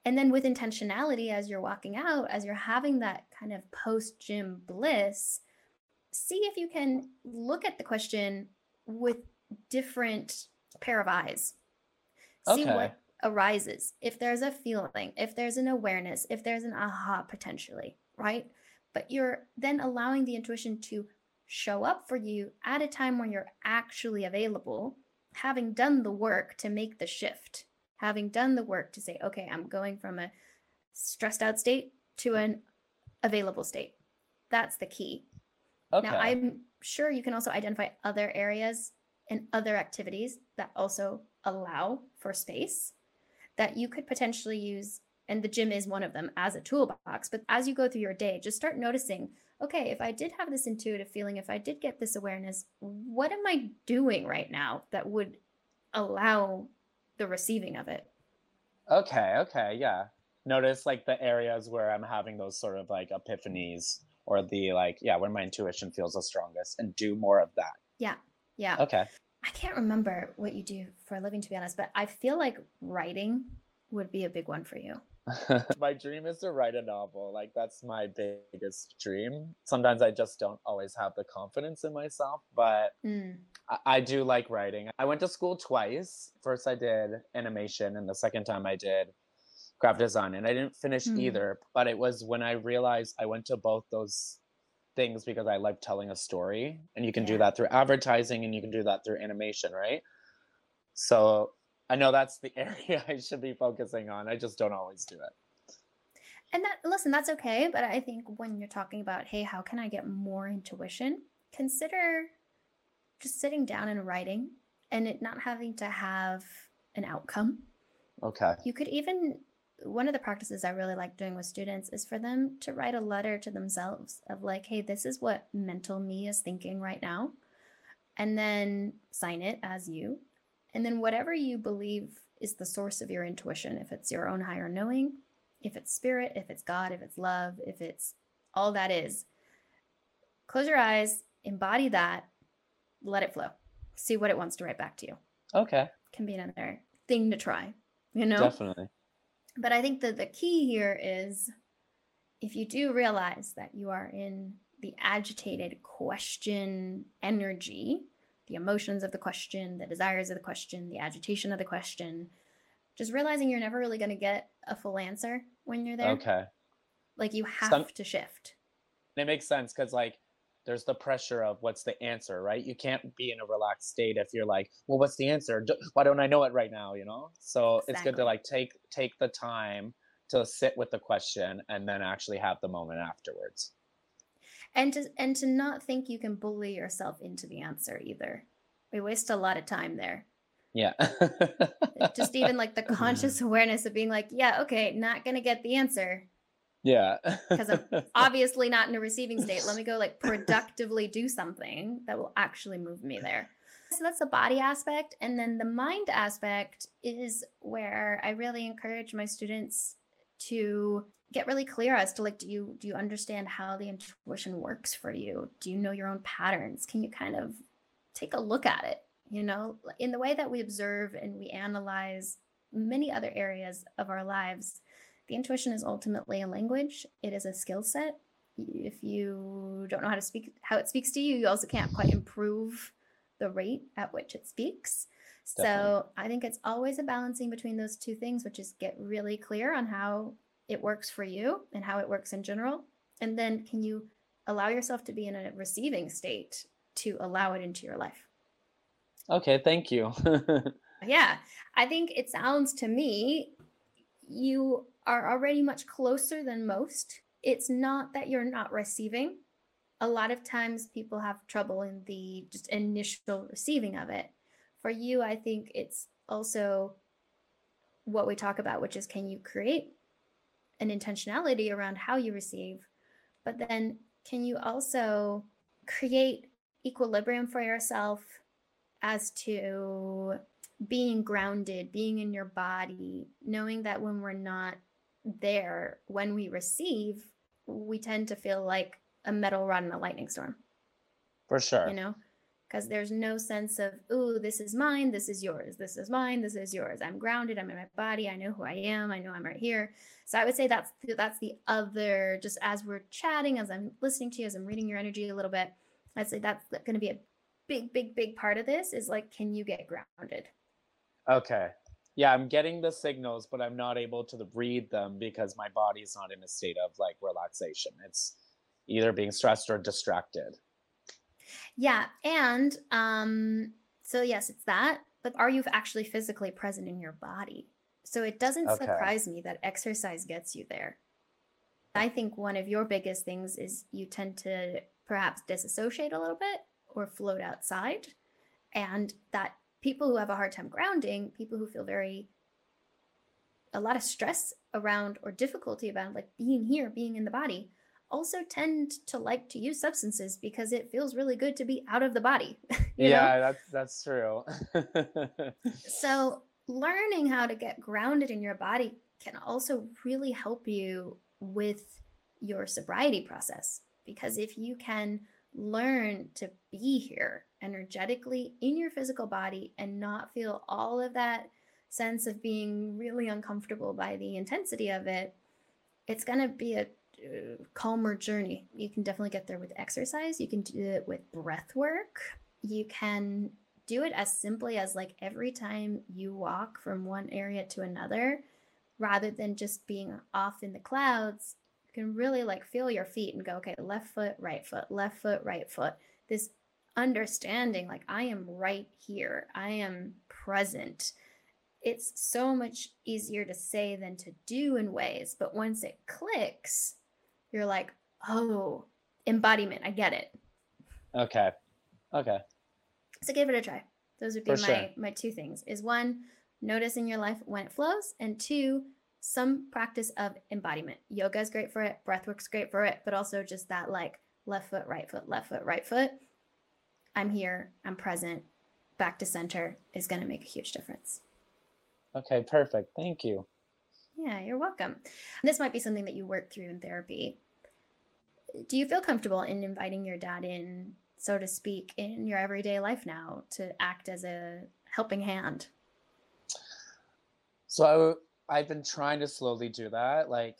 And then with intentionality, as you're walking out, as you're having that kind of post gym bliss, see if you can look at the question with different pair of eyes. See Okay. what arises. If there's a feeling, if there's an awareness, if there's an aha potentially, right? But you're then allowing the intuition to show up for you at a time when you're actually available, having done the work to make the shift, having done the work to say, okay, I'm going from a stressed out state to an available state. That's the key. Okay. Now, I'm sure you can also identify other areas and other activities that also allow for space that you could potentially use. And the gym is one of them as a toolbox. But as you go through your day, just start noticing okay, if I did have this intuitive feeling, if I did get this awareness, what am I doing right now that would allow the receiving of it? Okay, okay, yeah. Notice like the areas where I'm having those sort of like epiphanies or the like, yeah, when my intuition feels the strongest and do more of that. Yeah. Yeah. Okay. I can't remember what you do for a living, to be honest, but I feel like writing would be a big one for you. *laughs* my dream is to write a novel. Like that's my biggest dream. Sometimes I just don't always have the confidence in myself, but Mm. I, I do like writing. I went to school twice. First I did animation and the second time I did graphic design and I didn't finish Hmm. either, but it was when I realized I went to both those things because I like telling a story and you can do that through advertising and you can do that through animation, right? So I know that's the *laughs* area I should be focusing on. I just don't always do it. And that, listen, that's okay. But I think when you're talking about, hey, how can I get more intuition? Consider just sitting down and writing and it not having to have an outcome. Okay. You could even, one of the practices I really like doing with students is for them to write a letter to themselves of like, hey, this is what mental me is thinking right now. And then sign it as you. And then whatever you believe is the source of your intuition, if it's your own higher knowing, if it's spirit, if it's God, if it's love, if it's all that is, close your eyes, embody that, let it flow. See what it wants to write back to you. Okay. Can be another thing to try, you know? Definitely. But I think that the key here is if you do realize that you are in the agitated question energy, the emotions of the question, the desires of the question, the agitation of the question, just realizing you're never really going to get a full answer when you're there. Okay. Like you have Some- to shift. it makes sense because like there's the pressure of what's the answer, right? You can't be in a relaxed state if you're like, well, what's the answer? Why don't I know it right now? You know. So exactly. it's good to like take take the time to sit with the question and then actually have the moment afterwards. And to and to not think you can bully yourself into the answer either. We waste a lot of time there. Yeah. Just even like the *laughs* mm-hmm. conscious awareness of being like, yeah, okay, not gonna get the answer. Yeah. Because I'm *laughs* obviously not in a receiving state. Let me go like productively do something that will actually move me there. So that's the body aspect. And then the mind aspect is where I really encourage my students to get really clear as to like do you do you understand how the intuition works for you do you know your own patterns can you kind of take a look at it you know in the way that we observe and we analyze many other areas of our lives the intuition is ultimately a language. It is a skill set. If you don't know how to speak how it speaks to you you also can't quite improve the rate at which it speaks. Definitely. so i think it's always a balancing between those two things which is get really clear on how it works for you and how it works in general. And then can you allow yourself to be in a receiving state to allow it into your life? Okay thank you. *laughs* Yeah i think it sounds to me you are already much closer than most. It's not that you're not receiving. A lot of times people have trouble in the just initial receiving of it. For you, I think it's also what we talk about, which is can you create an intentionality around how you receive, but then can you also create equilibrium for yourself as to being grounded, being in your body, knowing that when we're not there, when we receive, we tend to feel like a metal rod in a lightning storm. For sure. You know, because there's no sense of, oh, this is mine, this is yours, this is mine, this is yours. I'm grounded, I'm in my body, I know who I am, I know I'm right here. So I would say that's that's the other. Just as we're chatting, as I'm listening to you, as I'm reading your energy a little bit, I'd say that's going to be a big, big, big part of this. Is like, can you get grounded? Okay. Yeah, I'm getting the signals, but I'm not able to read them because my body's not in a state of like relaxation. It's either being stressed or distracted. Yeah, and um so yes, it's that, but are you actually physically present in your body? So it doesn't okay. surprise me that exercise gets you there. I think one of your biggest things is you tend to perhaps disassociate a little bit or float outside. And that people who have a hard time grounding, people who feel very a lot of stress around or difficulty about like being here, being in the body, also tend to like to use substances because it feels really good to be out of the body. *laughs* yeah, know? that's that's true. *laughs* so learning how to get grounded in your body can also really help you with your sobriety process because if you can learn to be here energetically in your physical body and not feel all of that sense of being really uncomfortable by the intensity of it, it's going to be a uh, calmer journey. You can definitely get there with exercise. You can do it with breath work. You can do it as simply as like every time you walk from one area to another, rather than just being off in the clouds, you can really like feel your feet and go, okay, left foot, right foot, left foot, right foot. This understanding, like, I am right here, I am present. It's so much easier to say than to do in ways. But once it clicks, you're like, oh, embodiment, I get it. Okay. Okay. So give it a try. Those would be For my sure. my two things. Is one, notice in your life when it flows, and two, some practice of embodiment. Yoga is great for it, breathwork's great for it, but also just that like left foot, right foot, left foot, right foot. I'm here, I'm present, back to center is going to make a huge difference. Okay, perfect. Thank you. Yeah, you're welcome. This might be something that you work through in therapy. Do you feel comfortable in inviting your dad in, so to speak, in your everyday life now to act as a helping hand? So I've been trying to slowly do that, like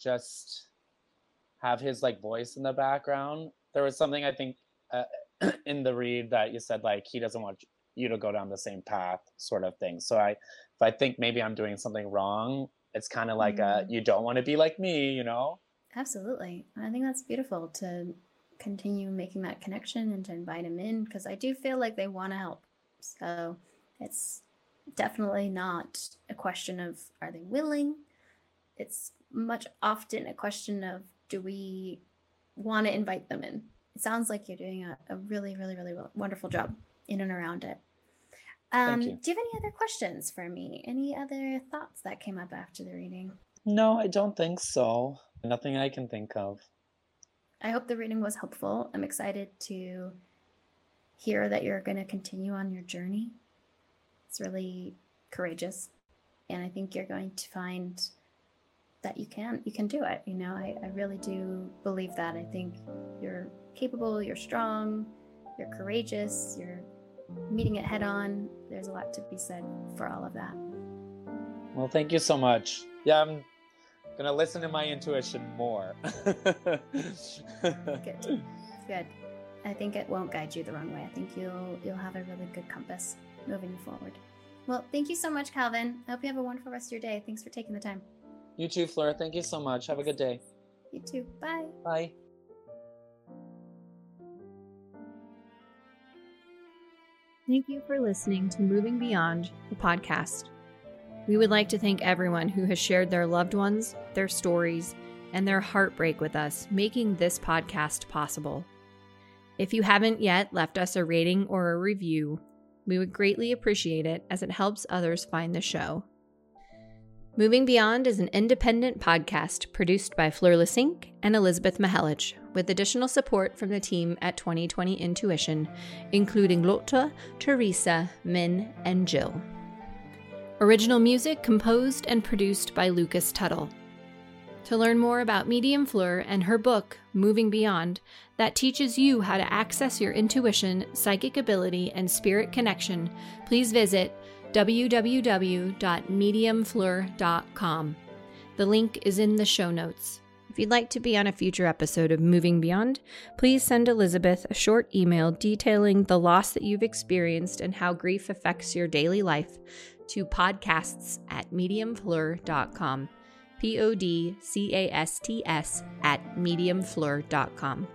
just have his like voice in the background. There was something I think uh, *clears throat* in the read that you said like he doesn't want you to go down the same path, sort of thing. So I, if I think maybe I'm doing something wrong, it's kind of like mm. a you don't want to be like me, you know. Absolutely, I think that's beautiful to continue making that connection and to invite them in because I do feel like they want to help. So it's definitely not a question of are they willing. It's much often a question of do we want to invite them in. It sounds like you're doing a, a really, really, really wonderful job in and around it. Um, you. Do you have any other questions for me? Any other thoughts that came up after the reading? No, I don't think so. Nothing I can think of. I hope the reading was helpful. I'm excited to hear that you're going to continue on your journey. It's really courageous. And I think you're going to find that you can you can do it. You know, I, I really do believe that. I think you're capable, you're strong, you're courageous, you're meeting it head on. There's a lot to be said for all of that. Well, thank you so much. Yeah, I'm gonna listen to my intuition more. *laughs* good, good. I think it won't guide you the wrong way. I think you'll you'll have a really good compass moving forward. Well, thank you so much, Calvin. I hope you have a wonderful rest of your day. Thanks for taking the time. You too, Fleur. Thank you so much. Have a good day. You too. Bye. Bye. Thank you for listening to Moving Beyond, the podcast. We would like to thank everyone who has shared their loved ones, their stories, and their heartbreak with us, making this podcast possible. If you haven't yet left us a rating or a review, we would greatly appreciate it as it helps others find the show. Moving Beyond is an independent podcast produced by Fleur Leussink and Elizabeth Mihelic, with additional support from the team at 2020 Intuition, including Lotta, Teresa, Min, and Jill. Original music composed and produced by Lucas Tuttle. To learn more about Medium Fleur and her book, Moving Beyond, that teaches you how to access your intuition, psychic ability, and spirit connection, please visit www.mediumfleur.com. The link is in the show notes. If you'd like to be on a future episode of Moving Beyond, please send Elizabeth a short email detailing the loss that you've experienced and how grief affects your daily life to podcasts at mediumfleur.com. P O D C A S T S at mediumfleur.com.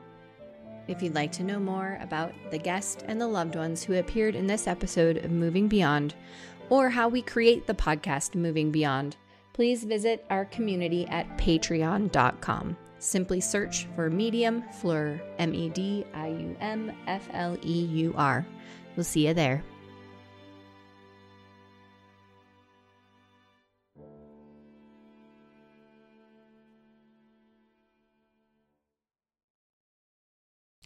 If you'd like to know more about the guest and the loved ones who appeared in this episode of Moving Beyond, or how we create the podcast Moving Beyond, please visit our community at patreon.com. Simply search for Medium Fleur, M E D I U M F L E U R. We'll see you there.